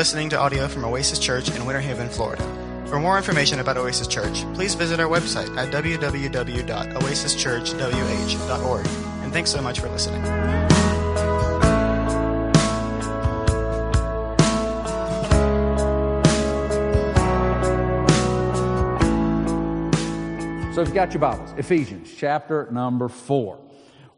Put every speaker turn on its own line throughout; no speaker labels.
listening to audio from Oasis Church in Winter Haven, Florida. For more information about Oasis Church, please visit our website at www.oasischurchwh.org. And thanks so much for listening.
So if you've got your Bibles, Ephesians chapter number four.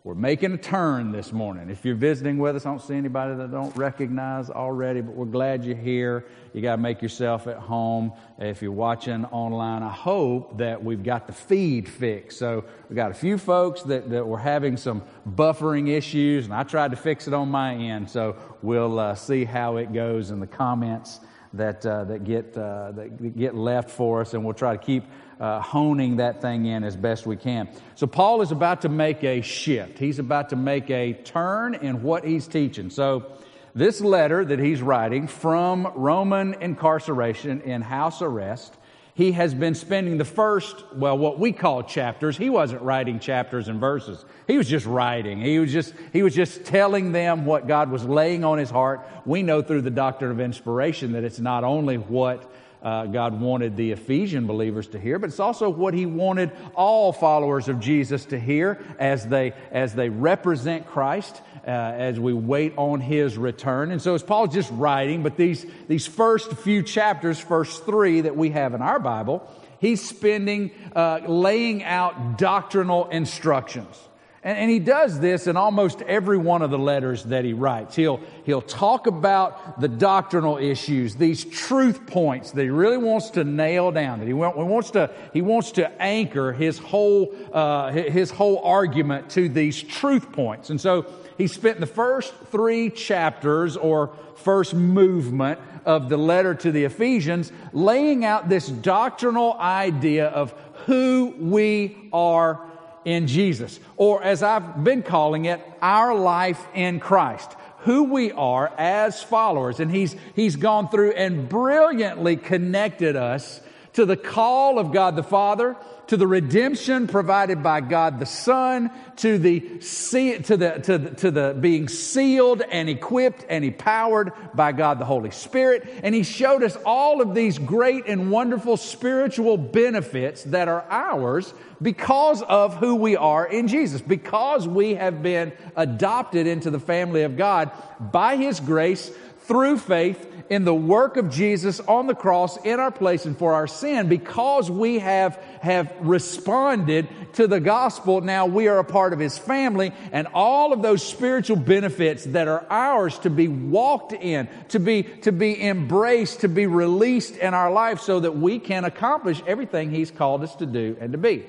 We're making a turn this morning. If you're visiting with us, I don't see anybody that I don't recognize already, but we're glad you're here. You got to make yourself at home. If you're watching online, I hope that we've got the feed fixed. So we got a few folks that, that were having some buffering issues, and I tried to fix it on my end. So we'll uh, see how it goes in the comments that, uh, that, get, uh, that get left for us, and we'll try to keep uh, honing that thing in as best we can. So, Paul is about to make a shift. He's about to make a turn in what he's teaching. So, this letter that he's writing from Roman incarceration in house arrest, he has been spending the first, well, what we call chapters. He wasn't writing chapters and verses. He was just writing. He was just, he was just telling them what God was laying on his heart. We know through the doctrine of inspiration that it's not only what uh, God wanted the Ephesian believers to hear, but it's also what He wanted all followers of Jesus to hear as they, as they represent Christ, uh, as we wait on His return. And so as Paul's just writing, but these, these first few chapters, first three that we have in our Bible, he's spending uh, laying out doctrinal instructions. And, and, he does this in almost every one of the letters that he writes. He'll, he'll talk about the doctrinal issues, these truth points that he really wants to nail down, that he, want, he wants, to, he wants to anchor his whole, uh, his whole argument to these truth points. And so he spent the first three chapters or first movement of the letter to the Ephesians laying out this doctrinal idea of who we are in Jesus, or as I've been calling it, our life in Christ. Who we are as followers. And he's, he's gone through and brilliantly connected us to the call of God the Father, to the redemption provided by God the Son, to the, to the, to the, to the being sealed and equipped and empowered by God the Holy Spirit. And He showed us all of these great and wonderful spiritual benefits that are ours because of who we are in Jesus, because we have been adopted into the family of God by His grace through faith in the work of Jesus on the cross in our place and for our sin because we have, have responded to the gospel. Now we are a part of his family and all of those spiritual benefits that are ours to be walked in, to be, to be embraced, to be released in our life so that we can accomplish everything he's called us to do and to be.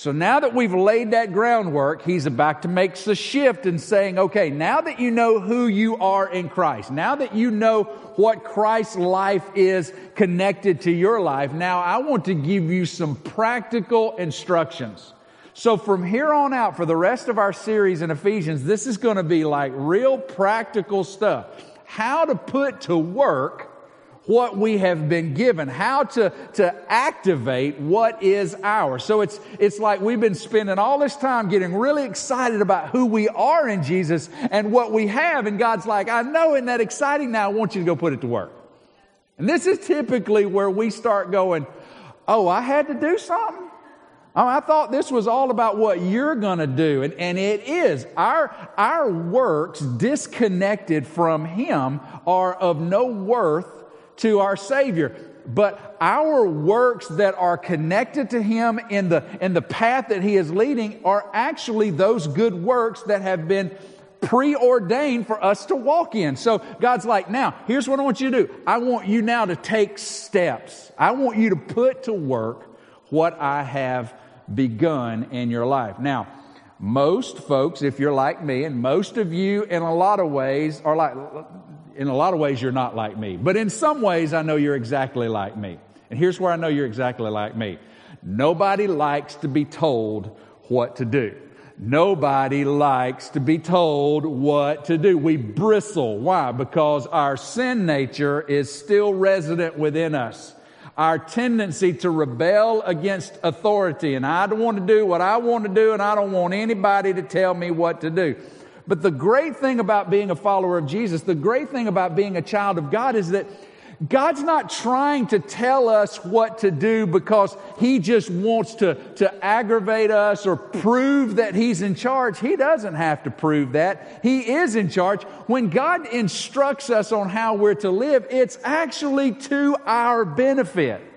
So now that we've laid that groundwork, he's about to make the shift and saying, okay, now that you know who you are in Christ, now that you know what Christ's life is connected to your life, now I want to give you some practical instructions. So from here on out, for the rest of our series in Ephesians, this is going to be like real practical stuff. How to put to work what we have been given, how to, to activate what is ours. So it's, it's like we've been spending all this time getting really excited about who we are in Jesus and what we have. And God's like, I know, isn't that exciting? Now I want you to go put it to work. And this is typically where we start going, Oh, I had to do something? Oh, I thought this was all about what you're going to do. And, and it is. Our, our works disconnected from Him are of no worth to our Savior. But our works that are connected to Him in the, in the path that He is leading are actually those good works that have been preordained for us to walk in. So God's like, now, here's what I want you to do. I want you now to take steps. I want you to put to work what I have begun in your life. Now, most folks, if you're like me, and most of you in a lot of ways are like, in a lot of ways, you're not like me. But in some ways, I know you're exactly like me. And here's where I know you're exactly like me. Nobody likes to be told what to do. Nobody likes to be told what to do. We bristle. Why? Because our sin nature is still resident within us. Our tendency to rebel against authority. And I don't want to do what I want to do, and I don't want anybody to tell me what to do. But the great thing about being a follower of Jesus, the great thing about being a child of God is that God's not trying to tell us what to do because He just wants to, to aggravate us or prove that He's in charge. He doesn't have to prove that. He is in charge. When God instructs us on how we're to live, it's actually to our benefit.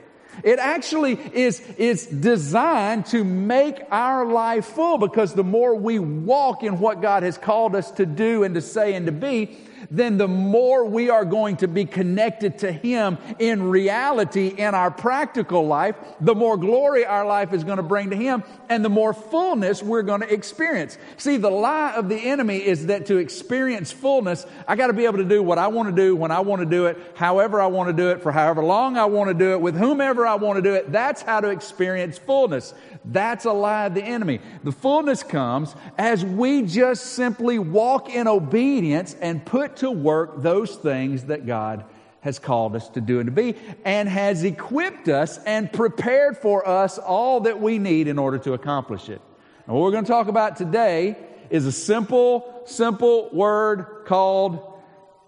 It actually is, is designed to make our life full because the more we walk in what God has called us to do and to say and to be, then the more we are going to be connected to Him in reality in our practical life, the more glory our life is going to bring to Him and the more fullness we're going to experience. See, the lie of the enemy is that to experience fullness, I got to be able to do what I want to do when I want to do it, however I want to do it, for however long I want to do it, with whomever I want to do it. That's how to experience fullness. That's a lie of the enemy. The fullness comes as we just simply walk in obedience and put to work those things that God has called us to do and to be, and has equipped us and prepared for us all that we need in order to accomplish it. And what we're going to talk about today is a simple, simple word called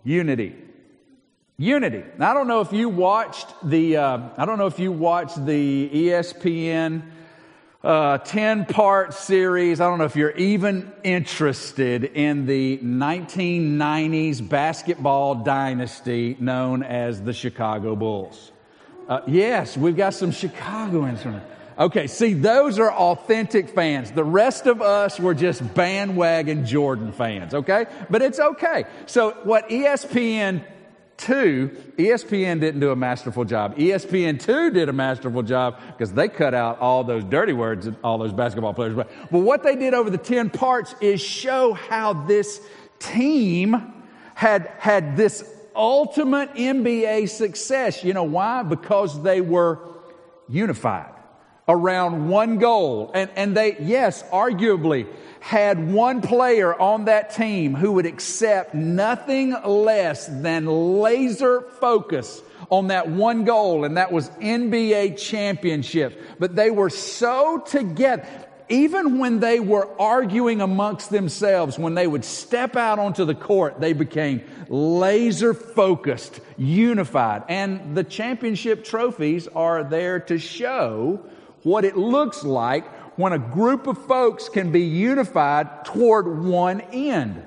unity. Unity. Now, I don't know if you watched the, uh, I don't know if you watched the ESPN uh, 10 part series. I don't know if you're even interested in the 1990s basketball dynasty known as the Chicago Bulls. Uh, yes, we've got some Chicagoans. Okay, see, those are authentic fans. The rest of us were just bandwagon Jordan fans, okay? But it's okay. So, what ESPN Two, ESPN didn't do a masterful job. ESPN 2 did a masterful job because they cut out all those dirty words that all those basketball players. But, but what they did over the 10 parts is show how this team had, had this ultimate NBA success. You know why? Because they were unified around one goal. And, and they, yes, arguably, had one player on that team who would accept nothing less than laser focus on that one goal, and that was NBA championships. But they were so together. Even when they were arguing amongst themselves, when they would step out onto the court, they became laser focused, unified. And the championship trophies are there to show what it looks like when a group of folks can be unified toward one end.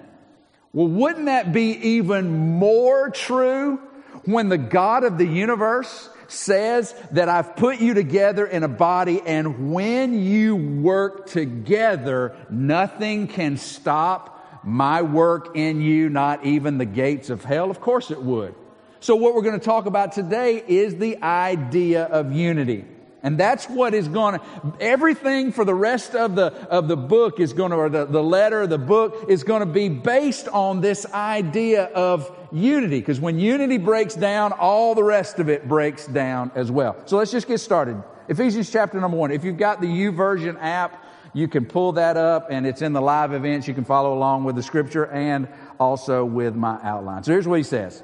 Well, wouldn't that be even more true when the God of the universe says that I've put you together in a body and when you work together, nothing can stop my work in you, not even the gates of hell? Of course it would. So what we're going to talk about today is the idea of unity. And that's what is going to, everything for the rest of the, of the book is going to, or the, the letter, the book is going to be based on this idea of unity. Because when unity breaks down, all the rest of it breaks down as well. So let's just get started. Ephesians chapter number one. If you've got the YouVersion app, you can pull that up and it's in the live events. You can follow along with the scripture and also with my outline. So here's what he says.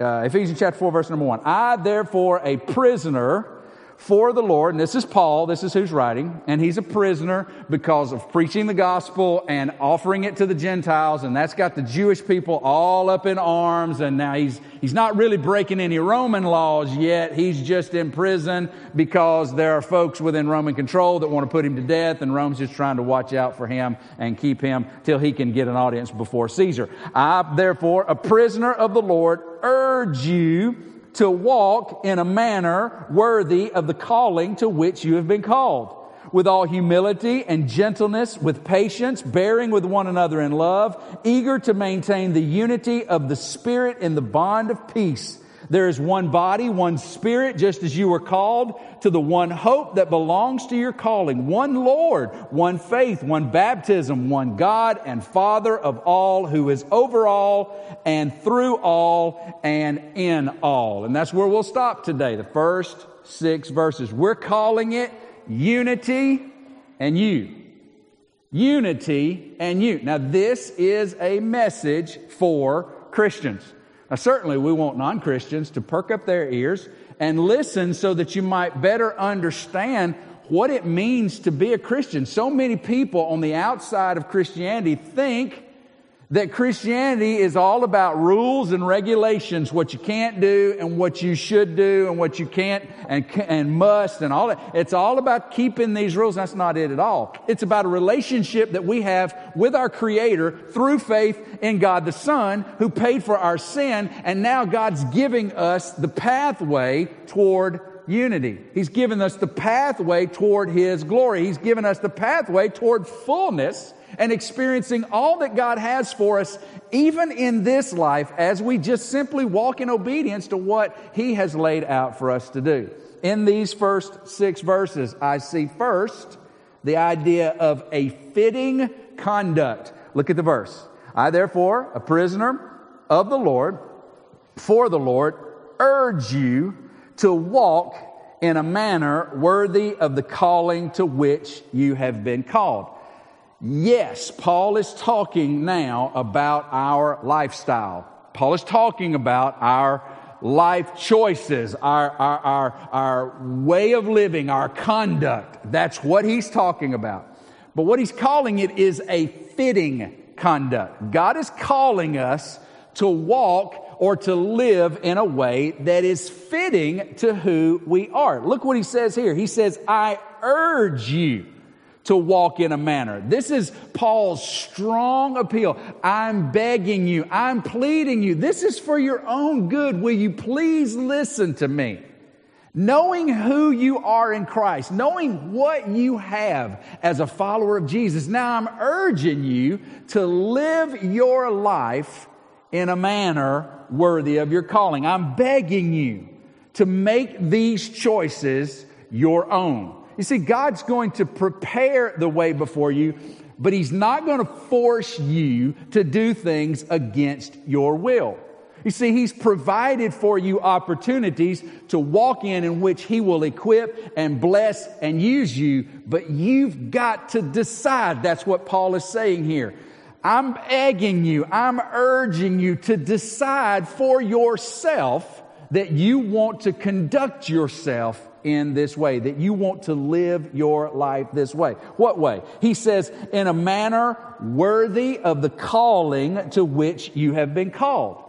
Uh, Ephesians chapter 4 verse number 1. I therefore a prisoner for the Lord. And this is Paul, this is who's writing, and he's a prisoner because of preaching the gospel and offering it to the Gentiles, and that's got the Jewish people all up in arms, and now he's, he's not really breaking any Roman laws yet. He's just in prison because there are folks within Roman control that want to put him to death, and Rome's just trying to watch out for him and keep him till he can get an audience before Caesar. I, therefore, a prisoner of the Lord, urge you to walk in a manner worthy of the calling to which you have been called, with all humility and gentleness, with patience, bearing with one another in love, eager to maintain the unity of the Spirit in the bond of peace. There is one body, one spirit, just as you were called to the one hope that belongs to your calling, one Lord, one faith, one baptism, one God and Father of all, who is over all and through all and in all. And that's where we'll stop today, the first six verses. We're calling it unity and you. Unity and you. Now, this is a message for Christians. Now, certainly we want non Christians to perk up their ears and listen so that you might better understand what it means to be a Christian. So many people on the outside of Christianity think That Christianity is all about rules and regulations, what you can't do and what you should do and what you can't and, and must and all that. It's all about keeping these rules. That's not it at all. It's about a relationship that we have with our Creator through faith in God the Son who paid for our sin. And now God's giving us the pathway toward unity. He's given us the pathway toward His glory. He's given us the pathway toward fullness and experiencing all that God has for us, even in this life, as we just simply walk in obedience to what He has laid out for us to do. In these first six verses, I see first the idea of a fitting conduct. Look at the verse. I, therefore, a prisoner of the Lord, for the Lord, urge you to walk in a manner worthy of the calling to which you have been called. Yes, Paul is talking now about our lifestyle. Paul is talking about our life choices, our, our, our, our way of living, our conduct. That's what he's talking about. But what he's calling it is a fitting conduct. God is calling us to walk or to live in a way that is fitting to who we are. Look what he says here. He says, I urge you to walk in a manner. This is Paul's strong appeal. I'm begging you. I'm pleading you. This is for your own good. Will you please listen to me? Knowing who you are in Christ, knowing what you have as a follower of Jesus, now I'm urging you to live your life in a manner worthy of your calling. I'm begging you to make these choices your own. You see, God's going to prepare the way before you, but He's not going to force you to do things against your will. You see, He's provided for you opportunities to walk in in which He will equip and bless and use you, but you've got to decide. That's what Paul is saying here. I'm egging you, I'm urging you to decide for yourself that you want to conduct yourself in this way, that you want to live your life this way. What way? He says, in a manner worthy of the calling to which you have been called.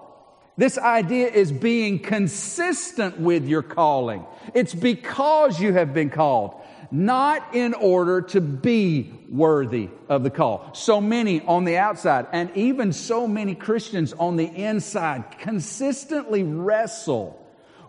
This idea is being consistent with your calling. It's because you have been called, not in order to be worthy of the call. So many on the outside, and even so many Christians on the inside, consistently wrestle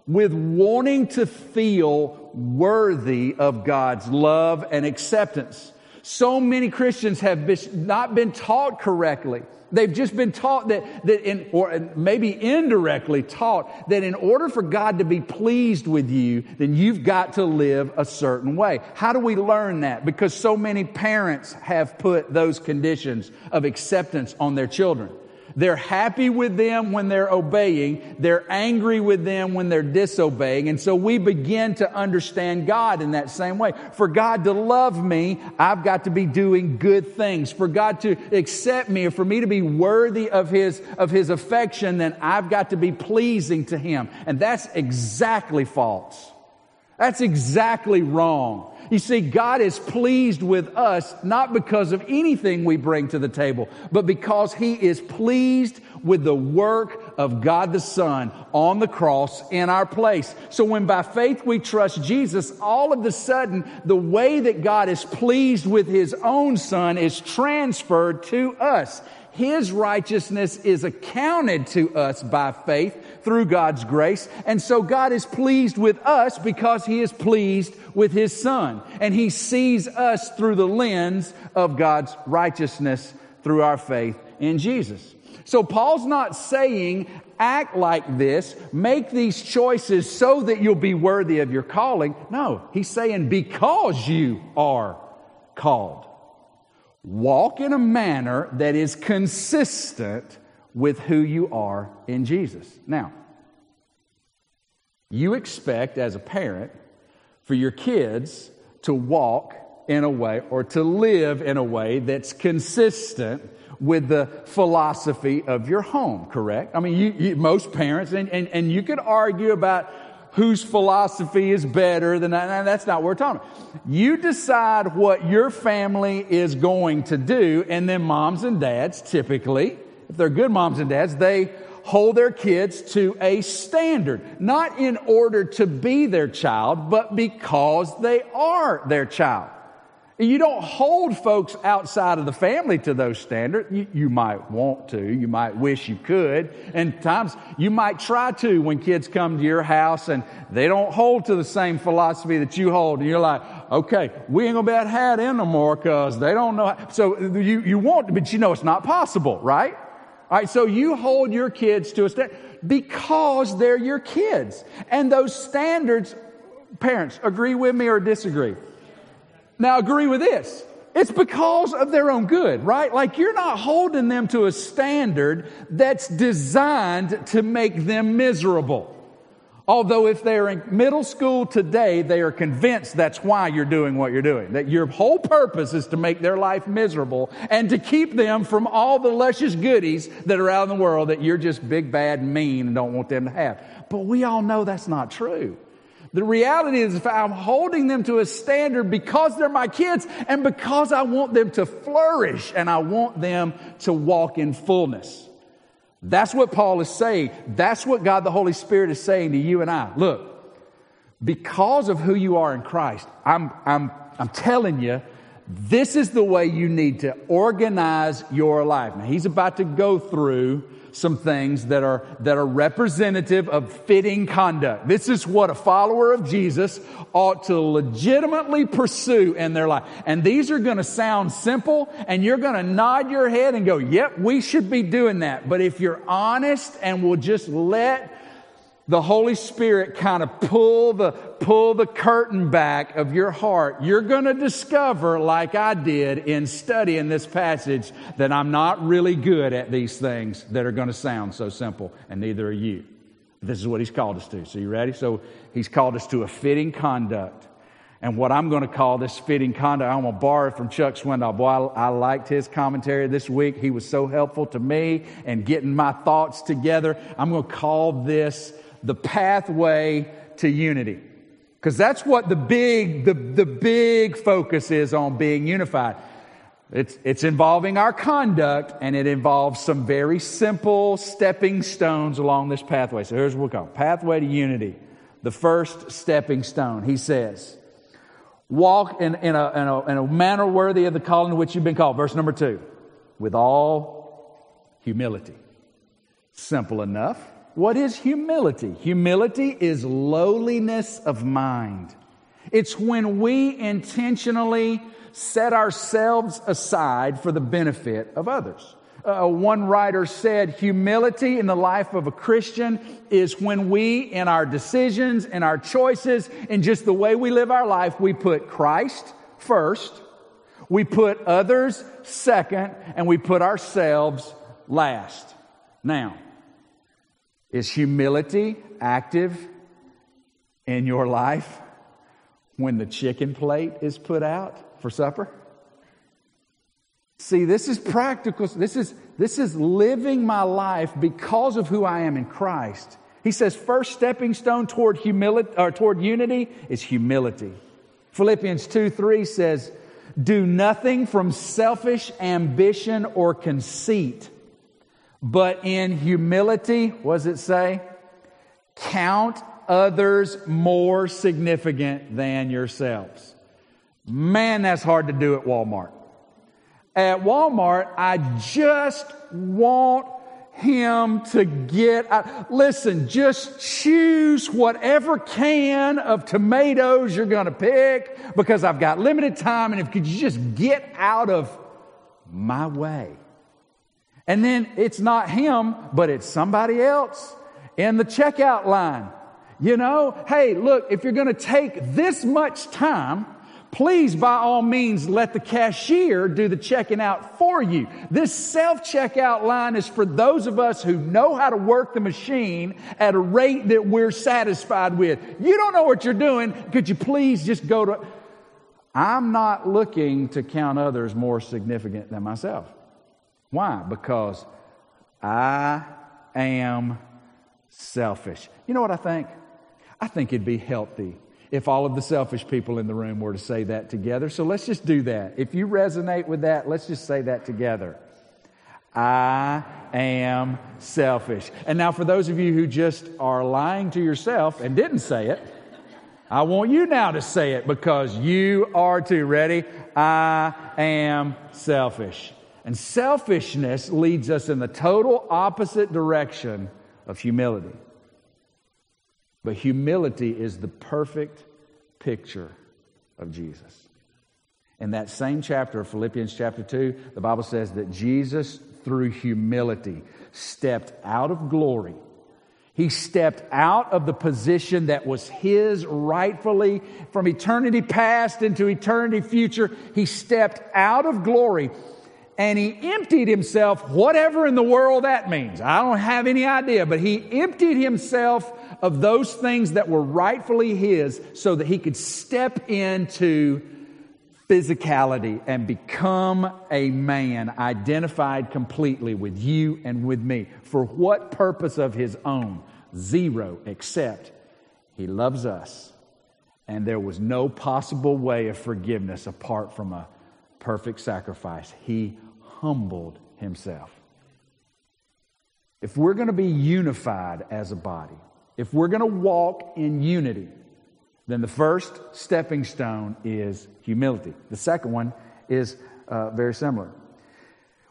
with wanting to feel worthy of God's love and acceptance. So many Christians have not been taught correctly. They've just been taught that, that in, or maybe indirectly taught that in order for God to be pleased with you, then you've got to live a certain way. How do we learn that? Because so many parents have put those conditions of acceptance on their children. They're happy with them when they're obeying. They're angry with them when they're disobeying. And so we begin to understand God in that same way. For God to love me, I've got to be doing good things. For God to accept me or for me to be worthy of His, of His affection, then I've got to be pleasing to Him. And that's exactly false. That's exactly wrong. You see, God is pleased with us not because of anything we bring to the table, but because He is pleased with the work of God the Son on the cross in our place. So when by faith we trust Jesus, all of the sudden, the way that God is pleased with His own Son is transferred to us. His righteousness is accounted to us by faith through God's grace. And so God is pleased with us because He is pleased with His Son. And He sees us through the lens of God's righteousness through our faith in Jesus. So Paul's not saying, act like this, make these choices so that you'll be worthy of your calling. No, he's saying because you are called. Walk in a manner that is consistent with who you are in Jesus. Now, you expect as a parent for your kids to walk in a way or to live in a way that's consistent with the philosophy of your home, correct? I mean, you, you, most parents, and, and, and you could argue about whose philosophy is better than that. That's not what we're talking about. You decide what your family is going to do, and then moms and dads typically if they're good moms and dads, they hold their kids to a standard, not in order to be their child, but because they are their child. You don't hold folks outside of the family to those standards. You, you, might want to. You might wish you could. And times you might try to when kids come to your house and they don't hold to the same philosophy that you hold. And you're like, okay, we ain't gonna be that hat in no more because they don't know. How. So you, you want, to, but you know it's not possible, right? All right, so you hold your kids to a standard because they're your kids. And those standards, parents, agree with me or disagree? Now, agree with this. It's because of their own good, right? Like you're not holding them to a standard that's designed to make them miserable. Although if they're in middle school today, they are convinced that's why you're doing what you're doing. That your whole purpose is to make their life miserable and to keep them from all the luscious goodies that are out in the world that you're just big, bad, mean and don't want them to have. But we all know that's not true. The reality is if I'm holding them to a standard because they're my kids and because I want them to flourish and I want them to walk in fullness. That's what Paul is saying. That's what God the Holy Spirit is saying to you and I. Look, because of who you are in Christ, I'm, I'm, I'm telling you, this is the way you need to organize your life. Now, he's about to go through some things that are, that are representative of fitting conduct. This is what a follower of Jesus ought to legitimately pursue in their life. And these are going to sound simple and you're going to nod your head and go, yep, we should be doing that. But if you're honest and will just let the Holy Spirit kind of pull the, pull the curtain back of your heart, you're going to discover, like I did in studying this passage, that I'm not really good at these things that are going to sound so simple, and neither are you. This is what He's called us to. So, you ready? So, He's called us to a fitting conduct. And what I'm going to call this fitting conduct, I'm going to borrow it from Chuck Swindoll. Boy, I, I, liked his commentary this week. He was so helpful to me and getting my thoughts together. I'm going to call this the pathway to unity. Because that's what the big, the, the big focus is on being unified. It's, it's involving our conduct and it involves some very simple stepping stones along this pathway. So here's what we call. Pathway to unity. The first stepping stone. He says, walk in, in, a, in, a, in a manner worthy of the calling to which you've been called. Verse number two. With all humility. Simple enough. What is humility? Humility is lowliness of mind. It's when we intentionally set ourselves aside for the benefit of others. Uh, one writer said, humility in the life of a Christian is when we, in our decisions, in our choices, in just the way we live our life, we put Christ first, we put others second, and we put ourselves last. Now, is humility active in your life when the chicken plate is put out for supper? See, this is practical. This is, this is living my life because of who I am in Christ. He says, first stepping stone toward humility or toward unity is humility. Philippians 2 3 says, Do nothing from selfish ambition or conceit but in humility, what does it say? Count others more significant than yourselves. Man, that's hard to do at Walmart. At Walmart, I just want him to get. Uh, listen, just choose whatever can of tomatoes you're going to pick because I've got limited time. And if could you just get out of my way? And then it's not him, but it's somebody else in the checkout line. You know, hey, look, if you're going to take this much time, please by all means let the cashier do the checking out for you. This self checkout line is for those of us who know how to work the machine at a rate that we're satisfied with. You don't know what you're doing. Could you please just go to. I'm not looking to count others more significant than myself. Why? Because I am selfish. You know what I think? I think it'd be healthy if all of the selfish people in the room were to say that together. So let's just do that. If you resonate with that, let's just say that together. I am selfish. And now, for those of you who just are lying to yourself and didn't say it, I want you now to say it because you are too. Ready? I am selfish. And selfishness leads us in the total opposite direction of humility. But humility is the perfect picture of Jesus. In that same chapter of Philippians chapter 2, the Bible says that Jesus, through humility, stepped out of glory. He stepped out of the position that was his rightfully from eternity past into eternity future. He stepped out of glory and he emptied himself, whatever in the world that means. I don't have any idea, but he emptied himself of those things that were rightfully his so that he could step into physicality and become a man identified completely with you and with me. For what purpose of his own? Zero, except he loves us. And there was no possible way of forgiveness apart from a perfect sacrifice. He humbled himself. If we're going to be unified as a body, if we're going to walk in unity, then the first stepping stone is humility. The second one is uh, very similar.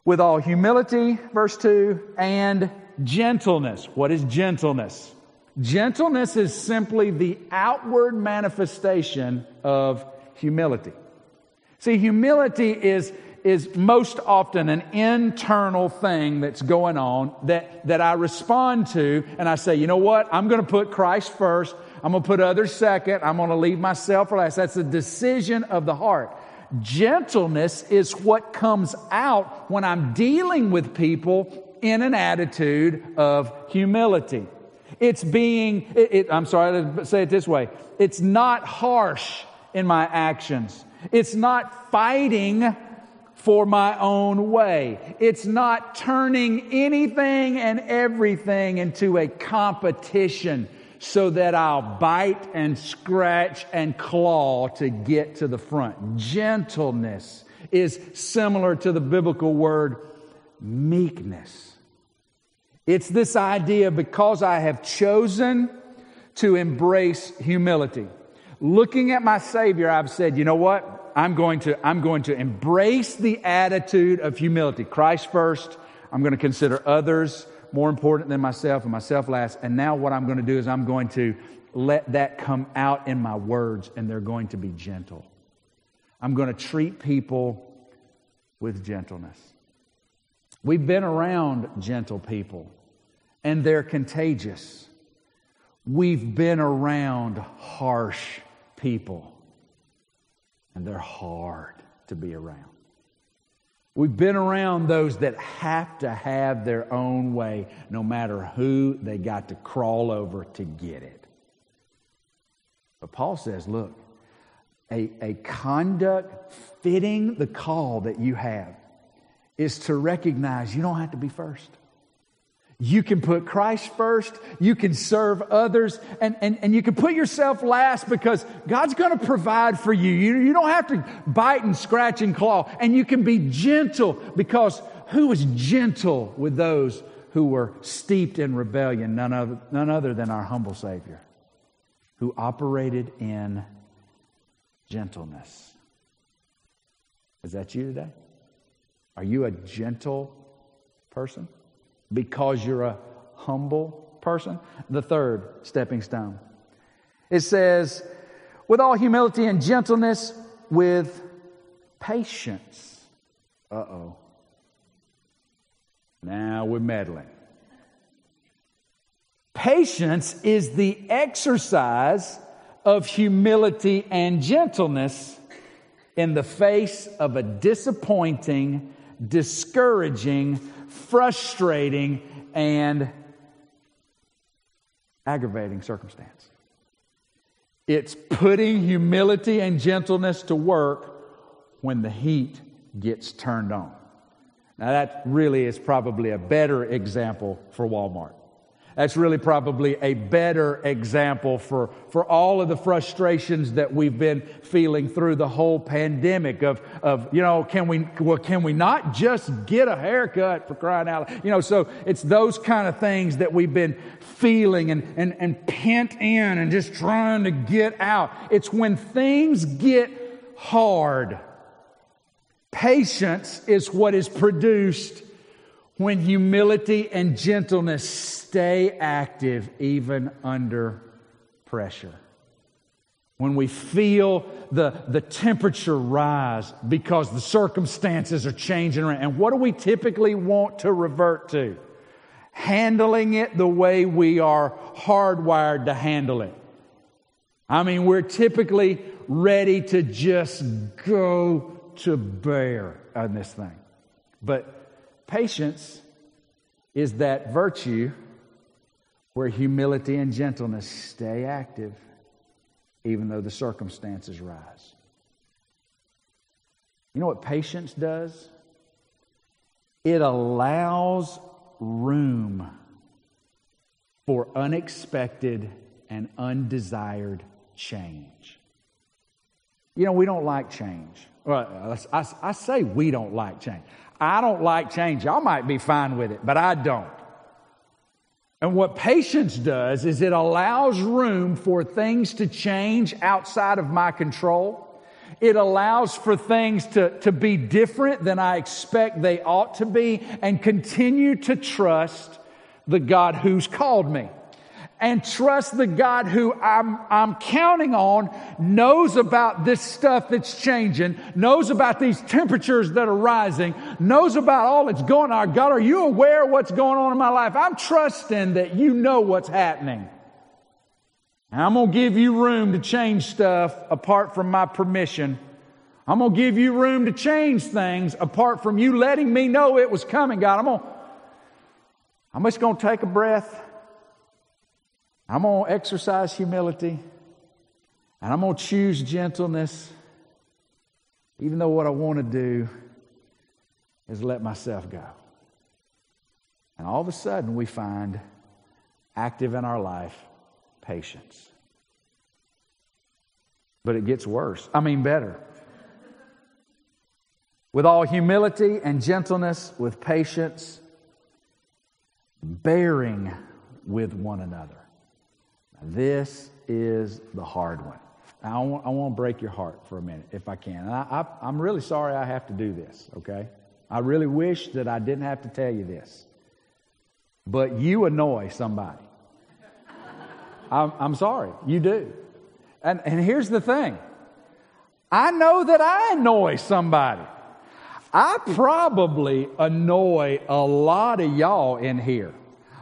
With all humility, verse 2, and gentleness. What is gentleness? Gentleness is simply the outward manifestation of humility. See, humility is, is most often an internal thing that's going on that, that I respond to and I say, you know what? I'm going to put Christ first. I'm going to put others second. I'm going to leave myself last. That's a decision of the heart. Gentleness is what comes out when I'm dealing with people in an attitude of humility. It's being, it, it, I'm sorry to say it this way. It's not harsh in my actions. It's not fighting for my own way. It's not turning anything and everything into a competition so that I'll bite and scratch and claw to get to the front. Gentleness is similar to the biblical word meekness. It's this idea because I have chosen to embrace humility. Looking at my Savior, I've said, you know what? I'm going to, I'm going to embrace the attitude of humility. Christ first. I'm going to consider others more important than myself and myself last. And now what I'm going to do is I'm going to let that come out in my words and they're going to be gentle. I'm going to treat people with gentleness. We've been around gentle people and they're contagious. We've been around harsh people and they're hard to be around. We've been around those that have to have their own way, no matter who they got to crawl over to get it. But Paul says, look, a, a conduct fitting the call that you have is to recognize you don't have to be first. You can put Christ first. You can serve others and, and, and you can put yourself last because God's going to provide for you. you. You don't have to bite and scratch and claw. And you can be gentle because who was gentle with those who were steeped in rebellion? None other, none other than our humble Savior who operated in gentleness. Is that you today? Are you a gentle person? Because you're a humble person. The third stepping stone. It says, with all humility and gentleness, with patience. Uh oh. Now we're meddling. Patience is the exercise of humility and gentleness in the face of a disappointing, discouraging, frustrating, and aggravating circumstance. It's putting humility and gentleness to work when the heat gets turned on. Now, that really is probably a better example for Walmart. That's really probably a better example for, for all of the frustrations that we've been feeling through the whole pandemic of, of, you know, can we, well, can we not just get a haircut for crying out loud? You know, so it's those kind of things that we've been feeling and, and, and pent in and just trying to get out. It's when things get hard. Patience is what is produced when humility and gentleness stay active even under pressure. When we feel the, the temperature rise because the circumstances are changing around. And what do we typically want to revert to? Handling it the way we are hardwired to handle it. I mean, we're typically ready to just go to bear on this thing. But Patience is that virtue where humility and gentleness stay active even though the circumstances rise. You know what patience does? It allows room for unexpected and undesired change. You know, we don't like change. Well, I, I, say we don't like change. I don't like change. Y'all might be fine with it, but I don't. And what patience does is it allows room for things to change outside of my control. It allows for things to, to be different than I expect they ought to be and continue to trust the God who's called me and trust the God who I'm, I'm counting on knows about this stuff that's changing, knows about these temperatures that are rising, knows about all that's going on. God, are you aware of what's going on in my life? I'm trusting that you know what's happening. I'm going to give you room to change stuff apart from my permission. I'm going to give you room to change things apart from you letting me know it was coming, God. I'm going to, I'm just going to take a breath. I'm going to exercise humility and I'm going to choose gentleness, even though what I want to do is let myself go. And all of a sudden, we find active in our life patience. But it gets worse. I mean, better. With all humility and gentleness, with patience, bearing with one another. This is the hard one. I want, I want to break your heart for a minute, if I can. And I, I, I'm really sorry I have to do this, okay? I really wish that I didn't have to tell you this. But you annoy somebody. I'm, I'm sorry, you do. And, and here's the thing I know that I annoy somebody. I probably annoy a lot of y'all in here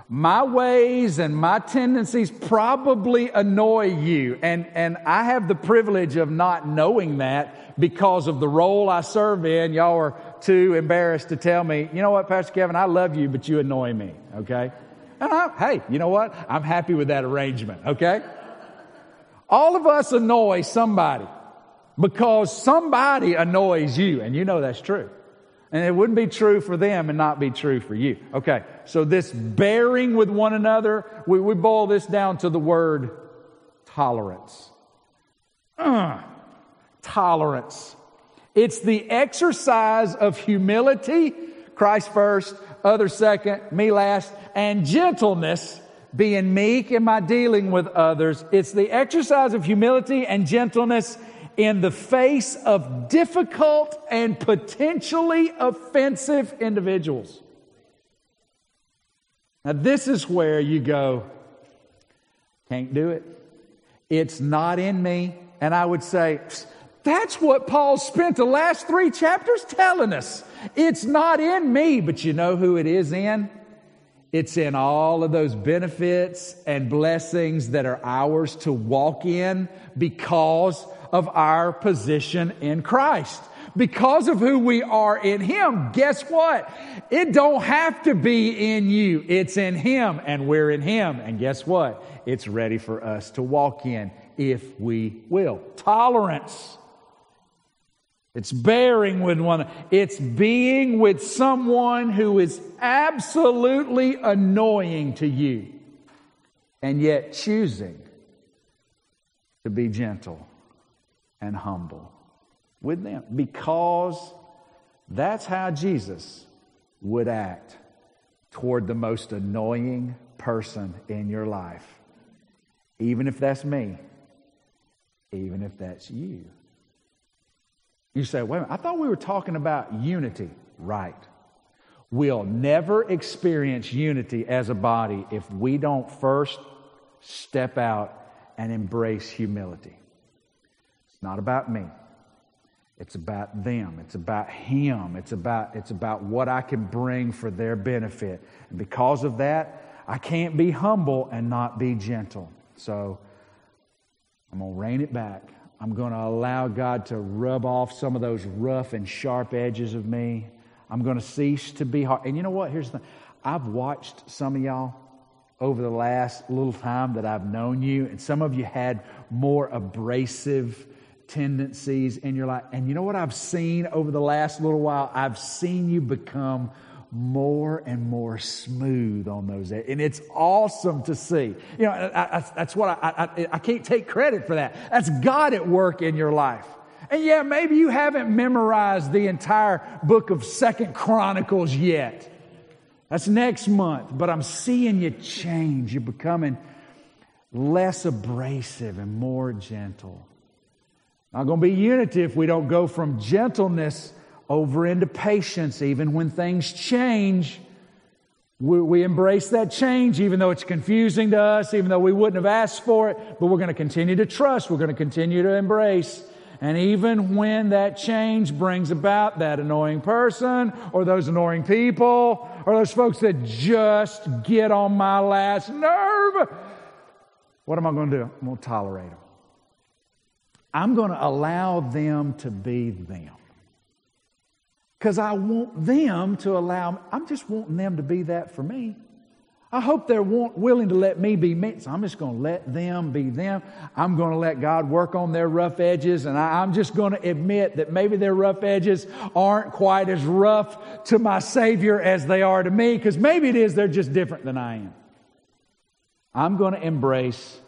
my ways and my tendencies probably annoy you. And, and I have the privilege of not knowing that because of the role I serve in. Y'all are too embarrassed to tell me, you know what, Pastor Kevin, I love you, but you annoy me. Okay. And I, hey, you know what? I'm happy with that arrangement. Okay. All of us annoy somebody because somebody annoys you. And you know that's true. And it wouldn't be true for them and not be true for you. Okay, so this bearing with one another, we, we boil this down to the word tolerance. Uh, tolerance. It's the exercise of humility, Christ first, other second, me last, and gentleness, being meek in my dealing with others. It's the exercise of humility and gentleness in the face of difficult and potentially offensive individuals. Now, this is where you go, can't do it. It's not in me. And I would say, that's what Paul spent the last three chapters telling us. It's not in me, but you know who it is in? It's in all of those benefits and blessings that are ours to walk in because of our position in Christ. Because of who we are in Him, guess what? It don't have to be in you. It's in Him and we're in Him. And guess what? It's ready for us to walk in if we will. Tolerance. It's bearing with one. It's being with someone who is absolutely annoying to you. and yet choosing to be gentle and humble with them because that's how Jesus would act toward the most annoying person in your life. Even if that's me, even if that's you. You say, wait a minute, I thought we were talking about unity. Right. We'll never experience unity as a body if we don't first step out and embrace humility. Not about me. It's about them. It's about him. It's about, it's about what I can bring for their benefit. And because of that, I can't be humble and not be gentle. So I'm going to rein it back. I'm going to allow God to rub off some of those rough and sharp edges of me. I'm going to cease to be hard. And you know what? Here's the thing I've watched some of y'all over the last little time that I've known you, and some of you had more abrasive tendencies in your life. And you know what I've seen over the last little while? I've seen you become more and more smooth on those and it's awesome to see. You know I, I, that's what I, I can't take credit for that. That's god at work in your life. And yeah maybe you haven't memorized the entire book of second chronicles yet. That's next month but i'm seeing you change. You're becoming less abrasive and more gentle not going to be unity if we don't go from gentleness over into patience, even when things change. We, we, embrace that change, even though it's confusing to us, even though we wouldn't have asked for it, but we're going to continue to trust, we're going to continue to embrace. And even when that change brings about that annoying person, or those annoying people, or those folks that just get on my last nerve, what am I going to do? I'm going to tolerate them. I'm going to allow them to be them because I want them to allow, I'm just wanting them to be that for me. I hope they're want, willing to let me be me. So I'm just going to let them be them. I'm going to let God work on their rough edges. And I, I'm just going to admit that maybe their rough edges aren't quite as rough to my Savior as they are to me, because maybe it is they're just different than I am. I'm going to embrace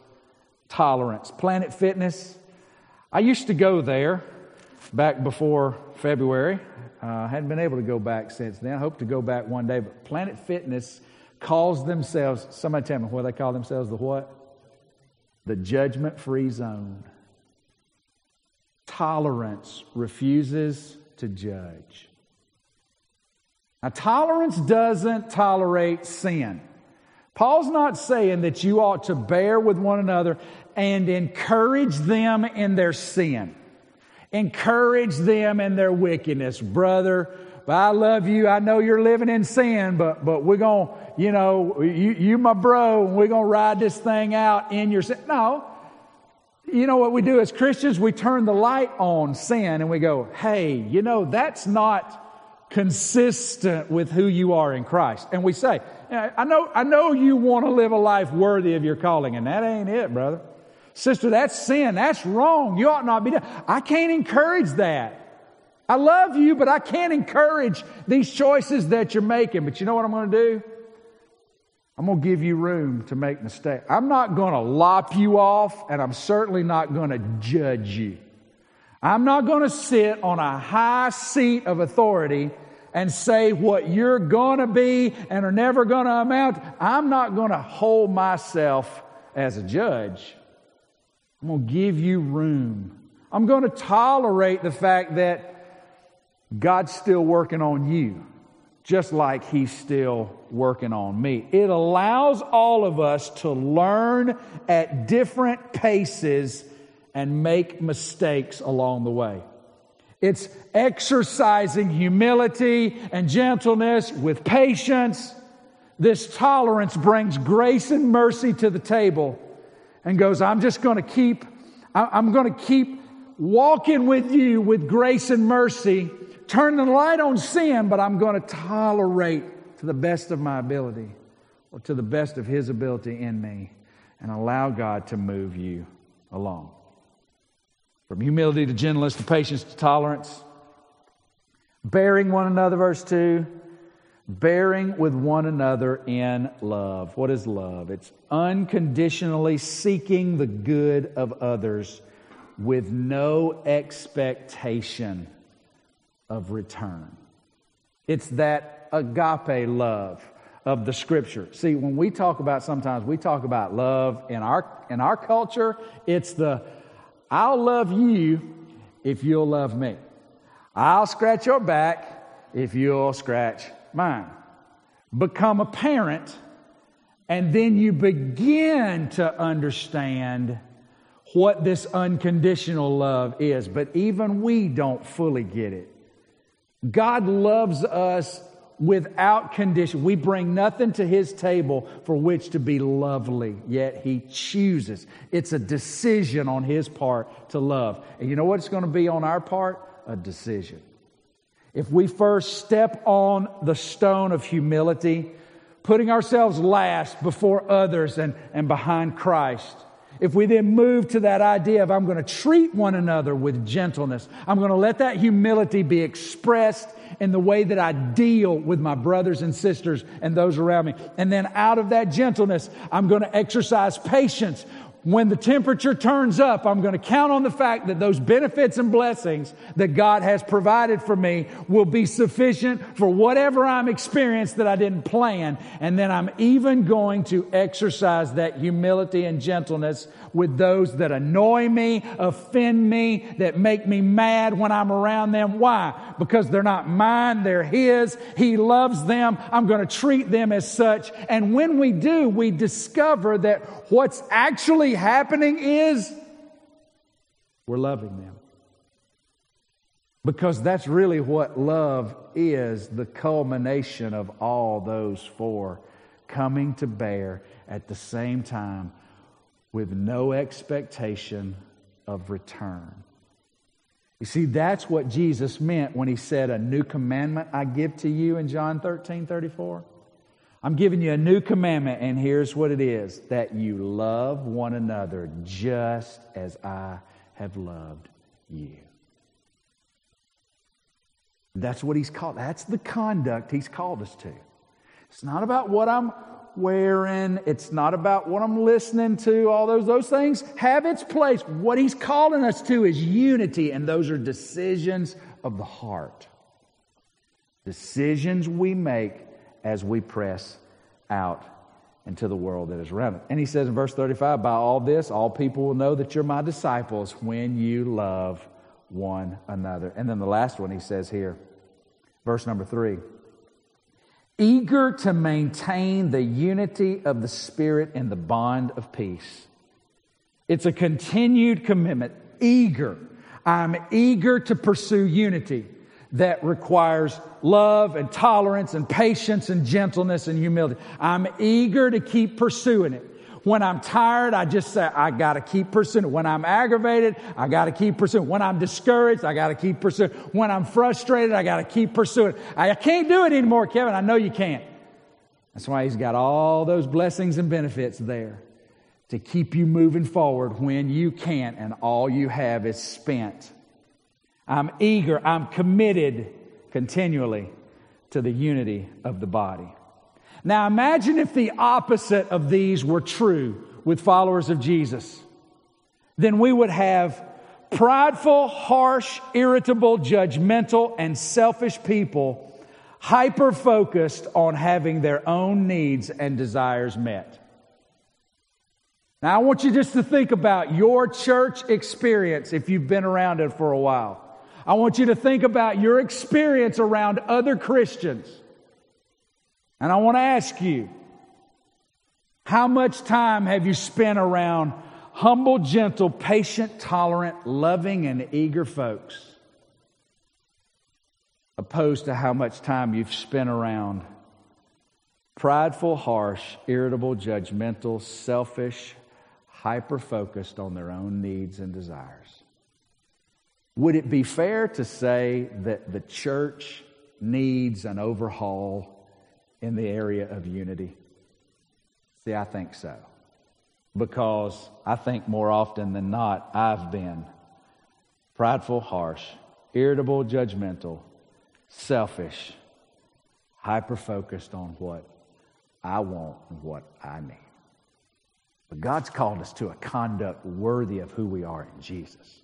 tolerance. Planet Fitness, I used to go there back before February. Uh, hadn't been able to go back since then. I hope to go back one day. But Planet Fitness calls themselves, somebody tell me what they call themselves, the what? The judgment free zone. Tolerance refuses to judge. Now, tolerance doesn't tolerate sin. Paul's not saying that you ought to bear with one another and encourage them in their sin. Encourage them in their wickedness, brother. I love you. I know you're living in sin, but, but we're going to, you know, you, you my bro, we're going to ride this thing out in your sin. No. You know what we do as Christians? We turn the light on sin and we go, hey, you know, that's not consistent with who you are in Christ. And we say, I know, I know you want to live a life worthy of your calling, and that ain't it, brother. Sister, that's sin. That's wrong. You ought not be done. I can't encourage that. I love you, but I can't encourage these choices that you're making. But you know what I'm going to do? I'm going to give you room to make mistakes. I'm not going to lop you off, and I'm certainly not going to judge you. I'm not going to sit on a high seat of authority and say what you're going to be and are never going to amount. I'm not going to hold myself as a judge. I'm going to give you room. I'm going to tolerate the fact that God's still working on you, just like He's still working on me. It allows all of us to learn at different paces and make mistakes along the way. It's exercising humility and gentleness with patience. This tolerance brings grace and mercy to the table and goes, I'm just going to keep, I'm going to keep walking with you with grace and mercy, turn the light on sin, but I'm going to tolerate to the best of my ability or to the best of His ability in me and allow God to move you along. From humility to gentleness to patience to tolerance, bearing one another, verse 2. Bearing with one another in love. What is love? It's unconditionally seeking the good of others with no expectation of return. It's that agape love of the scripture. See, when we talk about sometimes we talk about love in our in our culture, it's the I'll love you if you'll love me. I'll scratch your back if you'll scratch mine. Become a parent, and then you begin to understand what this unconditional love is. But even we don't fully get it. God loves us without condition. We bring nothing to his table for which to be lovely, yet he chooses. It's a decision on his part to love. And you know what it's going to be on our part? A decision. If we first step on the stone of humility, putting ourselves last before others and, and behind Christ, if we then move to that idea of I'm going to treat one another with gentleness, I'm going to let that humility be expressed in the way that I deal with my brothers and sisters and those around me. And then out of that gentleness, I'm going to exercise patience when the temperature turns up, I'm going to count on the fact that those benefits and blessings that God has provided for me will be sufficient for whatever I'm experiencing that I didn't plan. And then I'm even going to exercise that humility and gentleness with those that annoy me, offend me, that make me mad when I'm around them. Why? Because they're not mine, they're His. He loves them. I'm going to treat them as such. And when we do, we discover that what's actually happening is we're loving them. Because that's really what love is the culmination of all those four coming to bear at the same time with no expectation of return. You see, that's what Jesus meant when he said, A new commandment I give to you in John 13 34. I'm giving you a new commandment, and here's what it is that you love one another just as I have loved you. That's what he's called. That's the conduct he's called us to. It's not about what I'm wearing. It's not about what I'm listening to. All those, those things have its place. What he's calling us to is unity, and those are decisions of the heart. Decisions we make as we press out into the world that is around us. And he says in verse 35, by all this, all people will know that you're my disciples when you love one another. And then the last one he says here, verse number three eager to maintain the unity of the Spirit in the bond of peace. It's a continued commitment, eager. I'm eager to pursue unity that requires love and tolerance and patience and gentleness and humility. I'm eager to keep pursuing it. When I'm tired, I just say, I got to keep pursuing. When I'm aggravated, I got to keep pursuing. When I'm discouraged, I got to keep pursuing. When I'm frustrated, I got to keep pursuing. I can't do it anymore, Kevin. I know you can't. That's why he's got all those blessings and benefits there to keep you moving forward when you can't and all you have is spent. I'm eager, I'm committed continually to the unity of the body. Now imagine if the opposite of these were true with followers of Jesus. Then we would have prideful, harsh, irritable, judgmental, and selfish people hyper focused on having their own needs and desires met. Now, I want you just to think about your church experience if you've been around it for a while. I want you to think about your experience around other Christians. And I want to ask you, how much time have you spent around humble, gentle, patient, tolerant, loving, and eager folks? Opposed to how much time you've spent around prideful, harsh, irritable, judgmental, selfish, hyper focused on their own needs and desires. Would it be fair to say that the church needs an overhaul in the area of unity? See, I think so. Because I think more often than not, I've been prideful, harsh, irritable, judgmental, selfish, hyper focused on what I want and what I need. But God's called us to a conduct worthy of who we are in Jesus.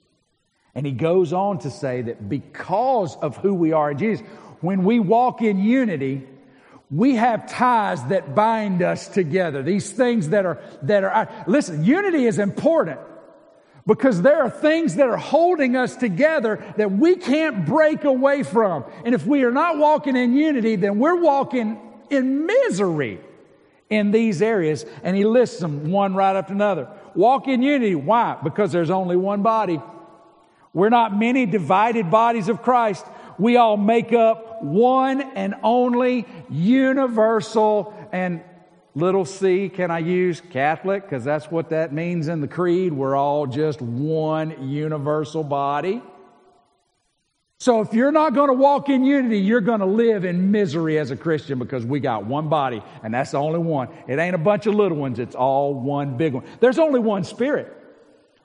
And he goes on to say that because of who we are in Jesus, when we walk in unity, we have ties that bind us together. These things that are, that are, listen, unity is important because there are things that are holding us together that we can't break away from. And if we are not walking in unity, then we're walking in misery in these areas. And he lists them one right after another. Walk in unity. Why? Because there's only one body. We're not many divided bodies of Christ. We all make up one and only universal and little c can I use Catholic because that's what that means in the creed. We're all just one universal body. So if you're not going to walk in unity, you're going to live in misery as a Christian because we got one body and that's the only one. It ain't a bunch of little ones. It's all one big one. There's only one spirit.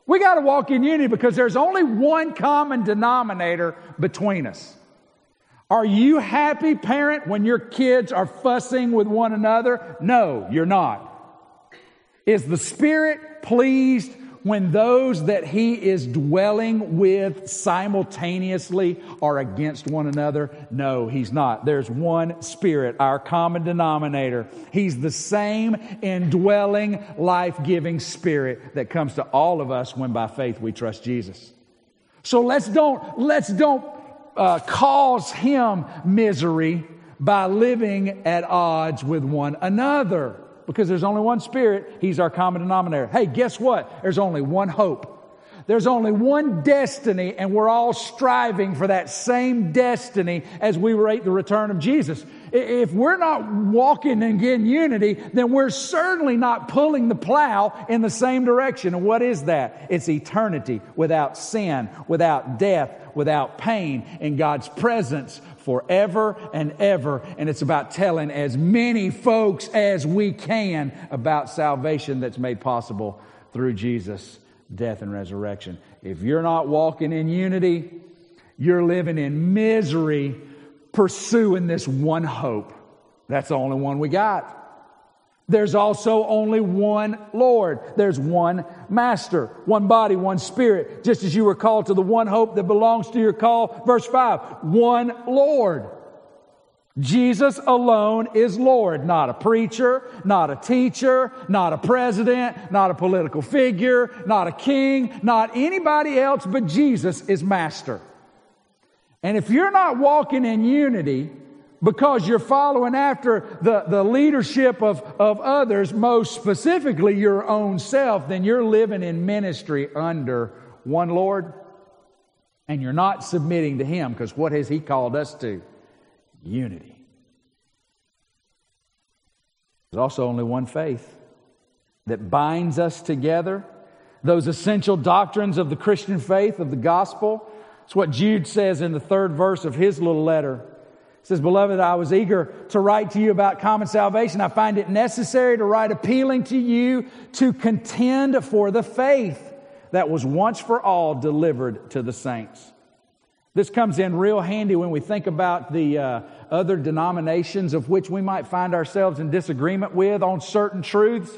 We got to walk in unity because there's only one common denominator between us. Are you happy, parent, when your kids are fussing with one another? No, you're not. Is the Spirit pleased when those that He is dwelling with simultaneously are against one another? No, He's not. There's one Spirit, our common denominator. He's the same indwelling, life giving Spirit that comes to all of us when by faith we trust Jesus. So let's don't, let's don't uh, cause him misery by living at odds with one another. Because there's only one Spirit, He's our common denominator. Hey, guess what? There's only one hope. There's only one destiny, and we're all striving for that same destiny as we await the return of Jesus. If we're not walking in unity, then we're certainly not pulling the plow in the same direction. And what is that? It's eternity without sin, without death, without pain, in God's presence forever and ever. And it's about telling as many folks as we can about salvation that's made possible through Jesus' death and resurrection. If you're not walking in unity, you're living in misery pursuing this one hope. That's the only one we got. There's also only one Lord. There's one Master, one body, one Spirit. Just as you were called to the one hope that belongs to your call. Verse 5 one Lord. Jesus alone is Lord, not a preacher, not a teacher, not a president, not a political figure, not a king, not anybody else but Jesus is Master. And if you're not walking in unity, because you're following after the, the leadership of, of others, most specifically your own self, then you're living in ministry under one Lord and you're not submitting to Him because what has He called us to? Unity. There's also only one faith that binds us together. Those essential doctrines of the Christian faith, of the gospel. It's what Jude says in the third verse of his little letter says, Beloved, I was eager to write to you about common salvation. I find it necessary to write appealing to you to contend for the faith that was once for all delivered to the saints. This comes in real handy when we think about the uh, other denominations of which we might find ourselves in disagreement with on certain truths.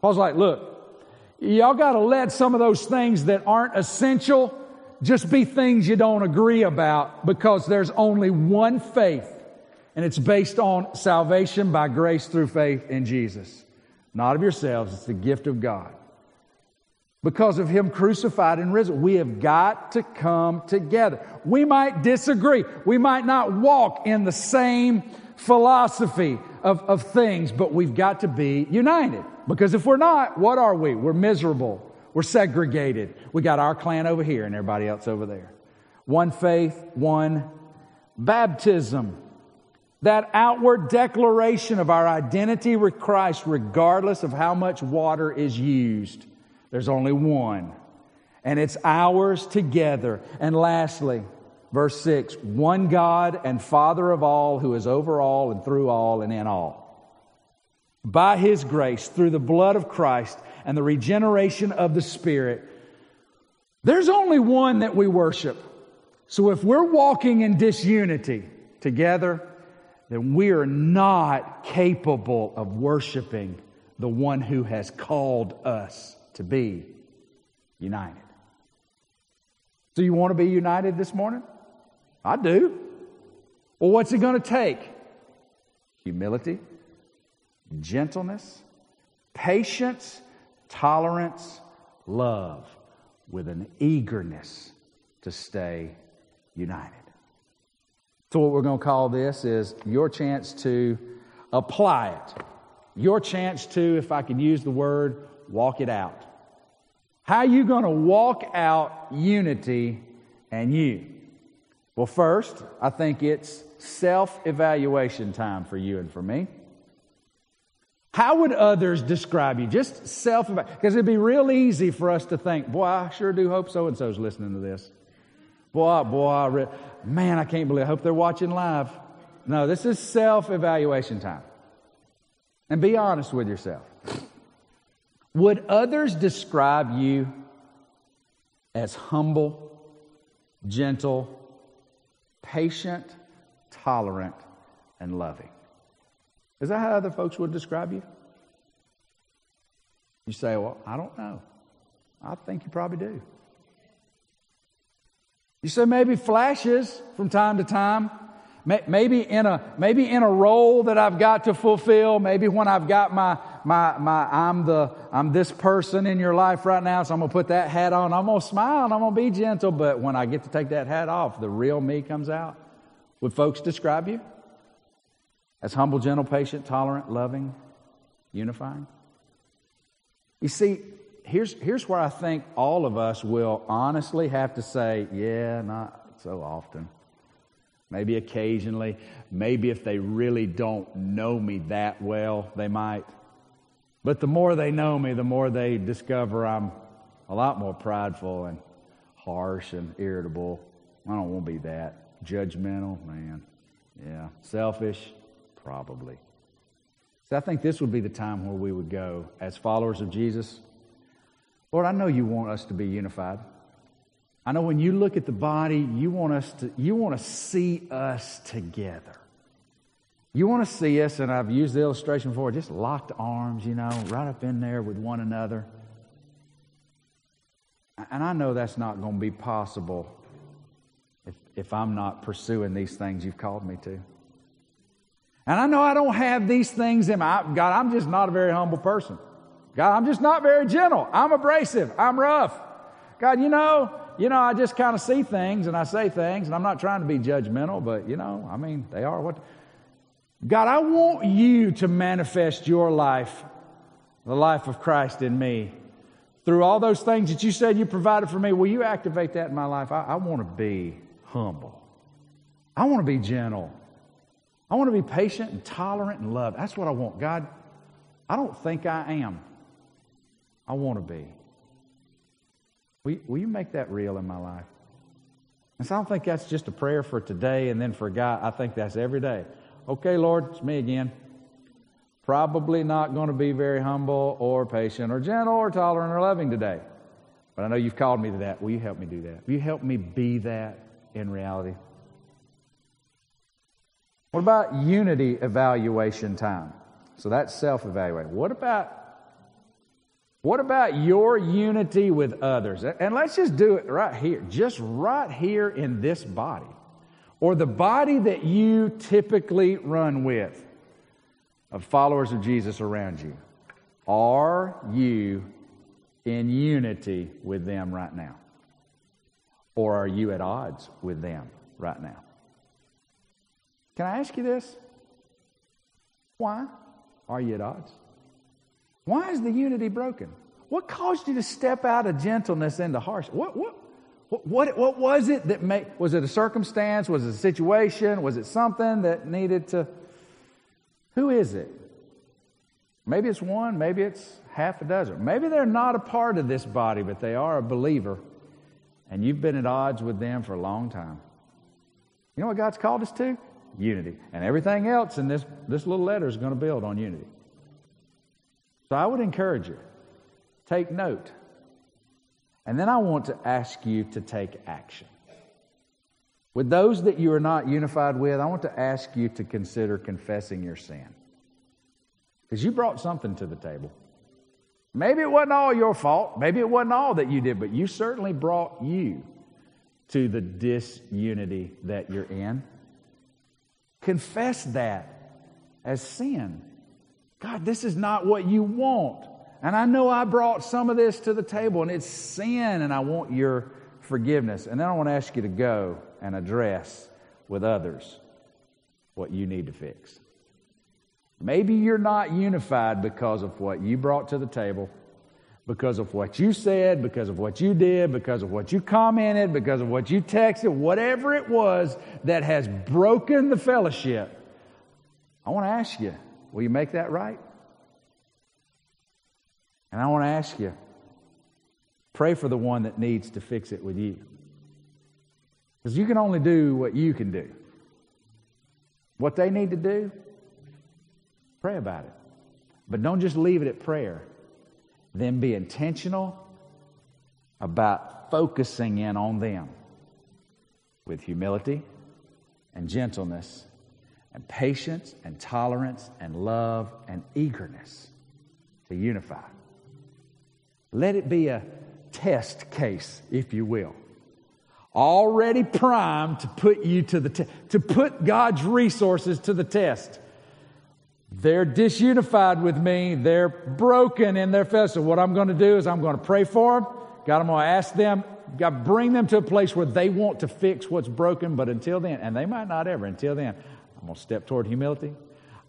Paul's like, look, y'all got to let some of those things that aren't essential just be things you don't agree about because there's only one faith, and it's based on salvation by grace through faith in Jesus. Not of yourselves, it's the gift of God. Because of Him crucified and risen, we have got to come together. We might disagree. We might not walk in the same philosophy of, of things, but we've got to be united. Because if we're not, what are we? We're miserable. We're segregated. We got our clan over here and everybody else over there. One faith, one baptism. That outward declaration of our identity with Christ, regardless of how much water is used. There's only one. And it's ours together. And lastly, verse 6 one God and Father of all, who is over all and through all and in all. By his grace, through the blood of Christ, and the regeneration of the Spirit, there's only one that we worship. So if we're walking in disunity together, then we are not capable of worshiping the one who has called us to be united. So, you want to be united this morning? I do. Well, what's it going to take? Humility, gentleness, patience, tolerance, love, with an eagerness to stay united. So, what we're going to call this is your chance to apply it. Your chance to, if I can use the word, walk it out. How are you going to walk out unity and you? Well, first, I think it's self evaluation time for you and for me. How would others describe you? Just self because it'd be real easy for us to think, boy, I sure do hope so and so's listening to this. Boy, boy, re- man, I can't believe. I hope they're watching live. No, this is self evaluation time. And be honest with yourself. Would others describe you as humble, gentle, patient, tolerant, and loving? Is that how other folks would describe you? You say, Well, I don't know. I think you probably do. You say maybe flashes from time to time. Maybe in a maybe in a role that I've got to fulfill. Maybe when I've got my my my I'm the I'm this person in your life right now, so I'm gonna put that hat on. I'm gonna smile and I'm gonna be gentle. But when I get to take that hat off, the real me comes out. Would folks describe you as humble, gentle, patient, tolerant, loving, unifying? You see, here's, here's where I think all of us will honestly have to say, yeah, not so often. Maybe occasionally. Maybe if they really don't know me that well, they might. But the more they know me, the more they discover I'm a lot more prideful and harsh and irritable. I don't want to be that. Judgmental, man. Yeah. Selfish, probably. So I think this would be the time where we would go as followers of Jesus Lord, I know you want us to be unified. I know when you look at the body, you want us to, you want to see us together. You want to see us, and I've used the illustration before, just locked arms, you know, right up in there with one another. And I know that's not going to be possible if, if I'm not pursuing these things you've called me to. And I know I don't have these things in my God, I'm just not a very humble person. God, I'm just not very gentle. I'm abrasive. I'm rough. God, you know, you know, I just kind of see things and I say things, and I'm not trying to be judgmental, but you know, I mean, they are what. God, I want you to manifest your life, the life of Christ in me, through all those things that you said you provided for me. Will you activate that in my life? I, I want to be humble. I want to be gentle. I want to be patient and tolerant and love. That's what I want. God, I don't think I am. I want to be. Will you, will you make that real in my life? And so I don't think that's just a prayer for today and then for God. I think that's every day. Okay, Lord, it's me again. Probably not going to be very humble or patient or gentle or tolerant or loving today. But I know you've called me to that. Will you help me do that? Will you help me be that in reality? What about unity evaluation time? So that's self evaluating. What about what about your unity with others? And let's just do it right here, just right here in this body, or the body that you typically run with of followers of Jesus around you. Are you in unity with them right now? Or are you at odds with them right now? Can I ask you this? Why are you at odds? Why is the unity broken? What caused you to step out of gentleness into harsh? What, what, what, what, what was it that made, was it a circumstance? Was it a situation? Was it something that needed to, who is it? Maybe it's one, maybe it's half a dozen. Maybe they're not a part of this body, but they are a believer, and you've been at odds with them for a long time. You know what God's called us to? Unity. And everything else in this, this little letter is going to build on unity. So I would encourage you, take note. And then I want to ask you to take action. With those that you are not unified with, I want to ask you to consider confessing your sin. Because you brought something to the table. Maybe it wasn't all your fault. Maybe it wasn't all that you did, but you certainly brought you to the disunity that you're in. Confess that as sin. God, this is not what you want. And I know I brought some of this to the table, and it's sin, and I want your forgiveness. And then I want to ask you to go and address with others what you need to fix. Maybe you're not unified because of what you brought to the table, because of what you said, because of what you did, because of what you commented, because of what you texted, whatever it was that has broken the fellowship. I want to ask you, will you make that right? And I want to ask you, pray for the one that needs to fix it with you. Because you can only do what you can do. What they need to do, pray about it. But don't just leave it at prayer. Then be intentional about focusing in on them with humility and gentleness and patience and tolerance and love and eagerness to unify. Let it be a test case, if you will already primed to put you to the te- to put God's resources to the test. They're disunified with me. They're broken in their festival. What I'm going to do is I'm going to pray for them. God, I'm going to ask them. God, bring them to a place where they want to fix what's broken. But until then, and they might not ever. Until then, I'm going to step toward humility.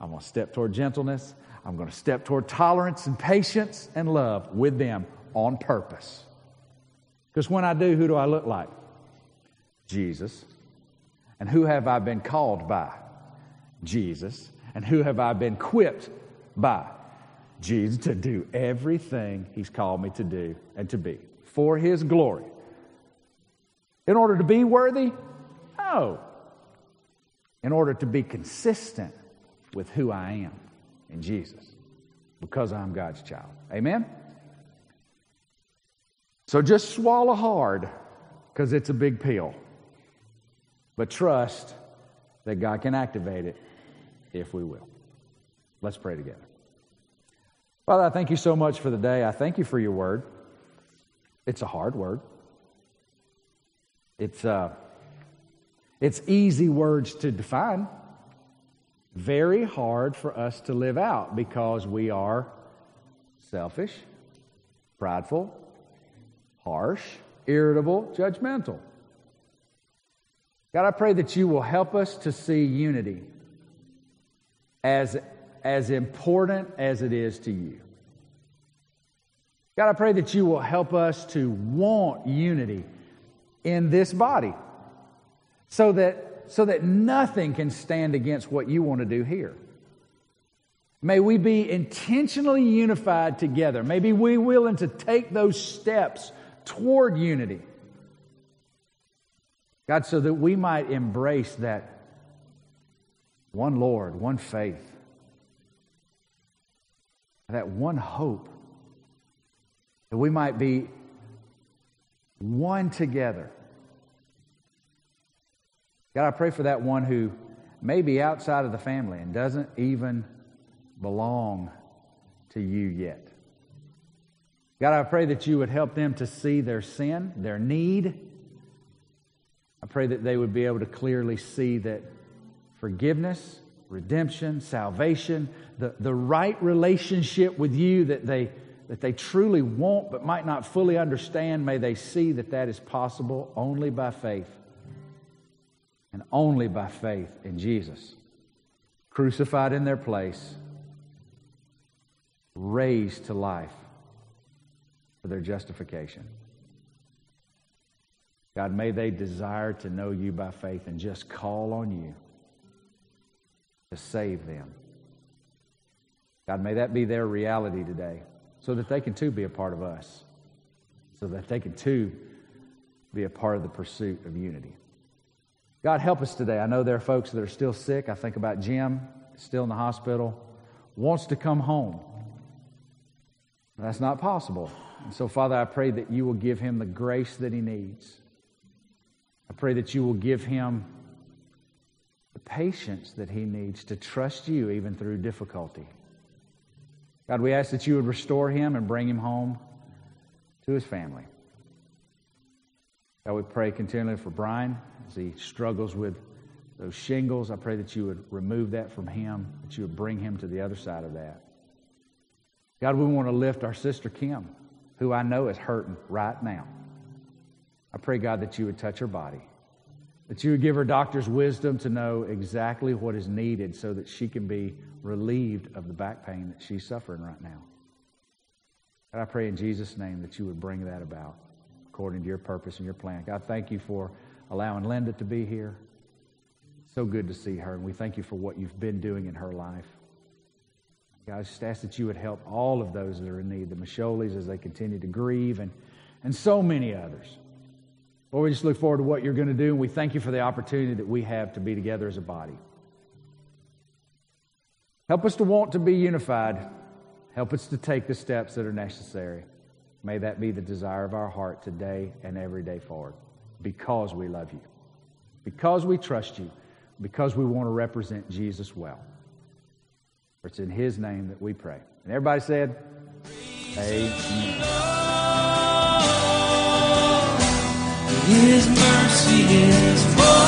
I'm going to step toward gentleness. I'm going to step toward tolerance and patience and love with them on purpose. Because when I do, who do I look like? Jesus. And who have I been called by? Jesus. And who have I been equipped by? Jesus to do everything He's called me to do and to be for His glory. In order to be worthy? No. In order to be consistent with who I am in Jesus because I'm God's child. Amen? So just swallow hard because it's a big pill but trust that God can activate it if we will. Let's pray together. Father, I thank you so much for the day. I thank you for your word. It's a hard word. It's, uh, it's easy words to define, very hard for us to live out because we are selfish, prideful, harsh, irritable, judgmental. God, I pray that you will help us to see unity as, as important as it is to you. God, I pray that you will help us to want unity in this body so that, so that nothing can stand against what you want to do here. May we be intentionally unified together. May we be willing to take those steps toward unity. God, so that we might embrace that one Lord, one faith, that one hope, that we might be one together. God, I pray for that one who may be outside of the family and doesn't even belong to you yet. God, I pray that you would help them to see their sin, their need, I pray that they would be able to clearly see that forgiveness, redemption, salvation, the, the right relationship with you that they, that they truly want but might not fully understand, may they see that that is possible only by faith. And only by faith in Jesus. Crucified in their place, raised to life for their justification. God, may they desire to know you by faith and just call on you to save them. God, may that be their reality today so that they can too be a part of us, so that they can too be a part of the pursuit of unity. God, help us today. I know there are folks that are still sick. I think about Jim, still in the hospital, wants to come home. That's not possible. And so, Father, I pray that you will give him the grace that he needs I pray that you will give him patience that he needs to trust you even through difficulty. God, we ask that you would restore him and bring him home to his family. God, we pray continually for Brian as he struggles with those shingles. I pray that you would remove that from him, that you would bring him to the other side of that. God, we want to lift our sister Kim, who I know is hurting right now. I pray, God, that you would touch her body, that you would give her doctor's wisdom to know exactly what is needed so that she can be relieved of the back pain that she's suffering right now. And I pray in Jesus' name that you would bring that about according to your purpose and your plan. God, thank you for allowing Linda to be here. So good to see her, and we thank you for what you've been doing in her life. God, I just ask that you would help all of those that are in need, the Masholis as they continue to grieve, and, and so many others. Lord, we just look forward to what you're going to do, and we thank you for the opportunity that we have to be together as a body. Help us to want to be unified. Help us to take the steps that are necessary. May that be the desire of our heart today and every day forward because we love you, because we trust you, because we want to represent Jesus well. For it's in His name that we pray. And everybody said, Amen. His mercy is more.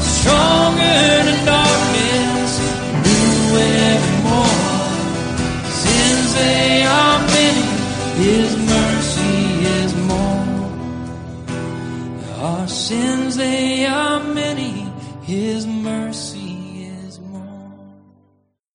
Stronger than darkness, new evermore. Sins they are many, His mercy is more. Our sins they are many, His